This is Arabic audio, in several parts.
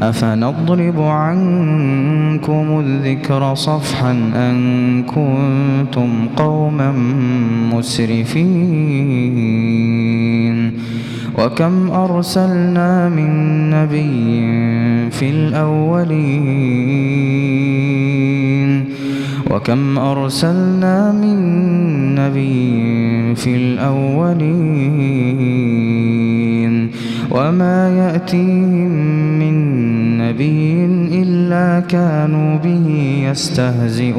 أفنضرب عنكم الذكر صفحا أن كنتم قوما مسرفين وكم أرسلنا من نبي في الأولين وكم أرسلنا من نبي في الأولين وما يأتيهم من نبي إلا كانوا به يستهزئون.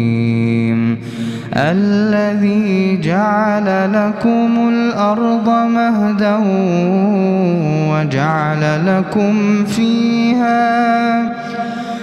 الذي جعل لكم الأرض مهدا وجعل لكم فيها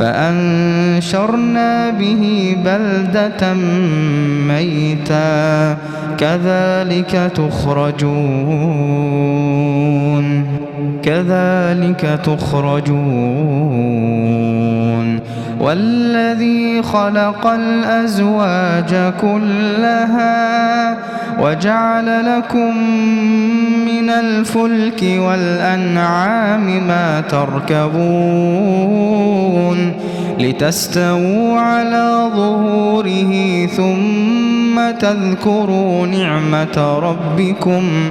فأنشرنا به بلدة ميتا كذلك تخرجون كذلك تخرجون والذي خلق الأزواج كلها وجعل لكم من الفلك والأنعام ما تركبون لتستووا على ظهوره ثم تذكروا نعمة ربكم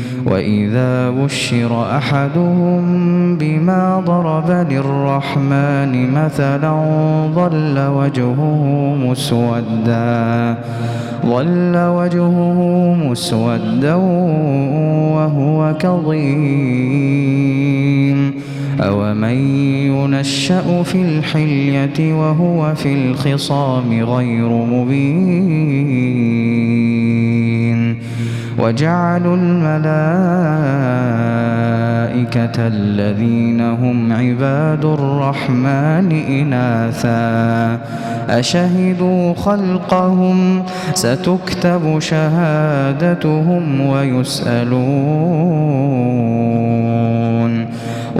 وإذا بشر أحدهم بما ضرب للرحمن مثلا ظل وجهه مسودا ظل وجهه مسودا وهو كظيم. أومن ينشأ في الحلية وهو في الخصام غير مبين؟ وجعلوا الملائكة الذين هم عباد الرحمن إناثا. أشهدوا خلقهم؟ ستكتب شهادتهم ويسألون.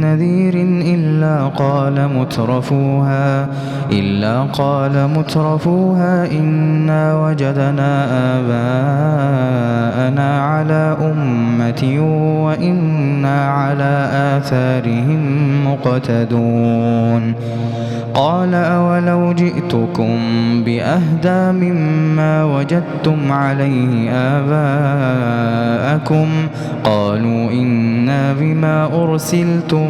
نذير إلا قال مترفوها إلا قال مترفوها إنا وجدنا آباءنا على أمة وإنا على آثارهم مقتدون. قال أولو جئتكم بأهدى مما وجدتم عليه آباءكم؟ قالوا إنا بما أرسلتم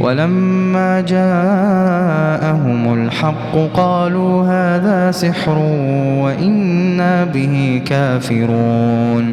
ولما جاءهم الحق قالوا هذا سحر وإنا به كافرون.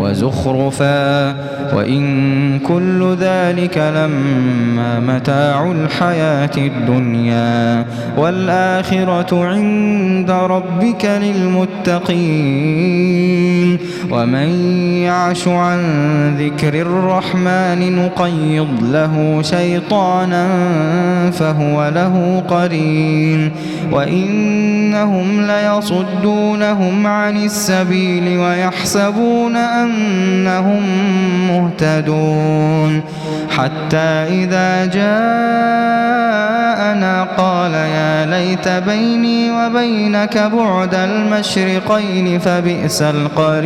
وزخرفا وإن كل ذلك لما متاع الحياة الدنيا والآخرة عند ربك للمتقين ومن يعش عن ذكر الرحمن نقيض له شيطانا فهو له قرين وإنهم ليصدونهم عن السبيل ويحسبون أنهم مهتدون حتى إذا جاءنا قال يا ليت بيني وبينك بعد المشرقين فبئس القرين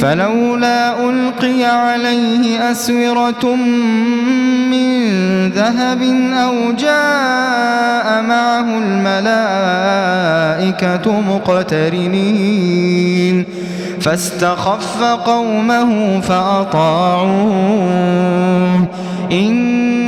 فلولا ألقي عليه أسورة من ذهب أو جاء معه الملائكة مقترنين فاستخف قومه فأطاعوه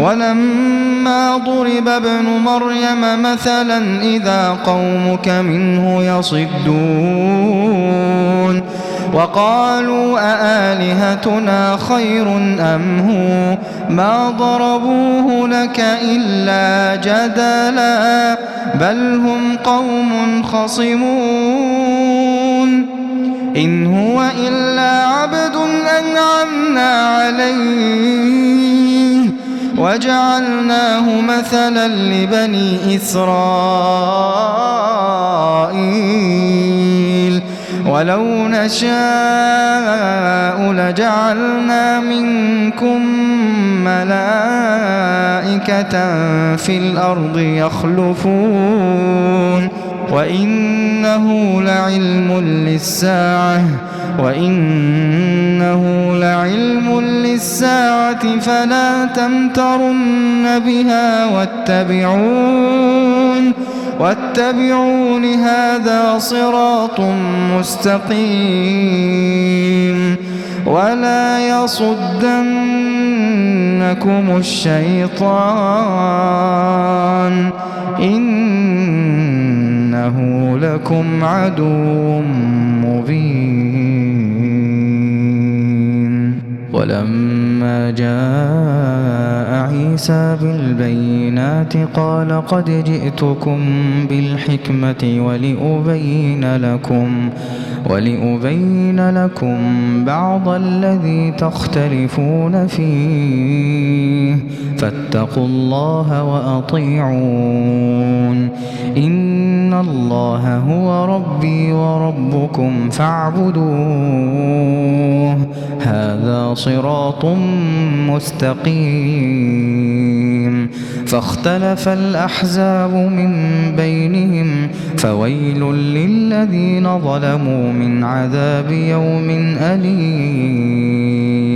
ولما ضرب ابن مريم مثلا إذا قومك منه يصدون وقالوا أآلهتنا خير أم هو؟ ما ضربوه لك إلا جدلا بل هم قوم خصمون. إن هو إلا عبد أنعمنا عليه. وجعلناه مثلا لبني إسرائيل. ولو نشاء لجعلنا منكم ملائكة في الأرض يخلفون. وإنه لعلم للساعة وإنه لعلم للساعة فلا تمترن بها واتبعون واتبعون هذا صراط مستقيم. ولا يصدنكم الشيطان إنه لكم عدو مبين. ولما جاء عيسى بالبينات قال قد جئتكم بالحكمة ولأبين لكم ولأبين لكم بعض الذي تختلفون فيه. فاتقوا الله وأطيعون. إن الله هو ربي وربكم فاعبدوه هذا صراط مستقيم فاختلف الأحزاب من بينهم فويل للذين ظلموا من عذاب يوم أليم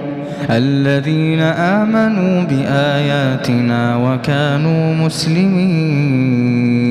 الذين آمنوا بآياتنا وكانوا مسلمين.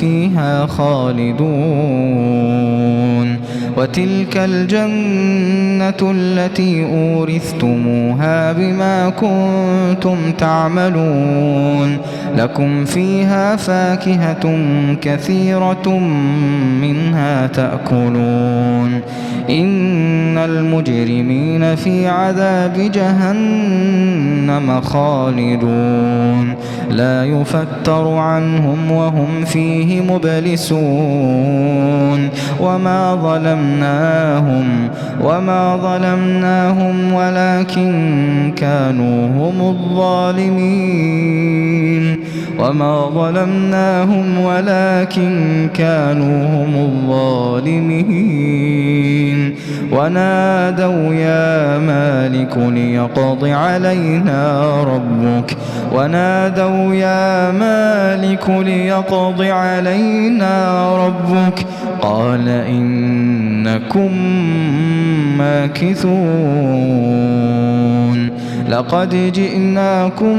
فيها خالدون. وتلك الجنة التي أورثتموها بما كنتم تعملون. لكم فيها فاكهة كثيرة منها تأكلون. إن المجرمين في عذاب جهنم خالدون. لا يفتر عنهم وهم فيه مبلسون. وما ظلمناهم وما ظلمناهم ولكن كانوا هم الظالمين. وما ظلمناهم ولكن كانوا هم الظالمين ونادوا يا مالك ليقض علينا ربك ونادوا يا مالك ليقض علينا ربك قال إنكم ماكثون لقد جئناكم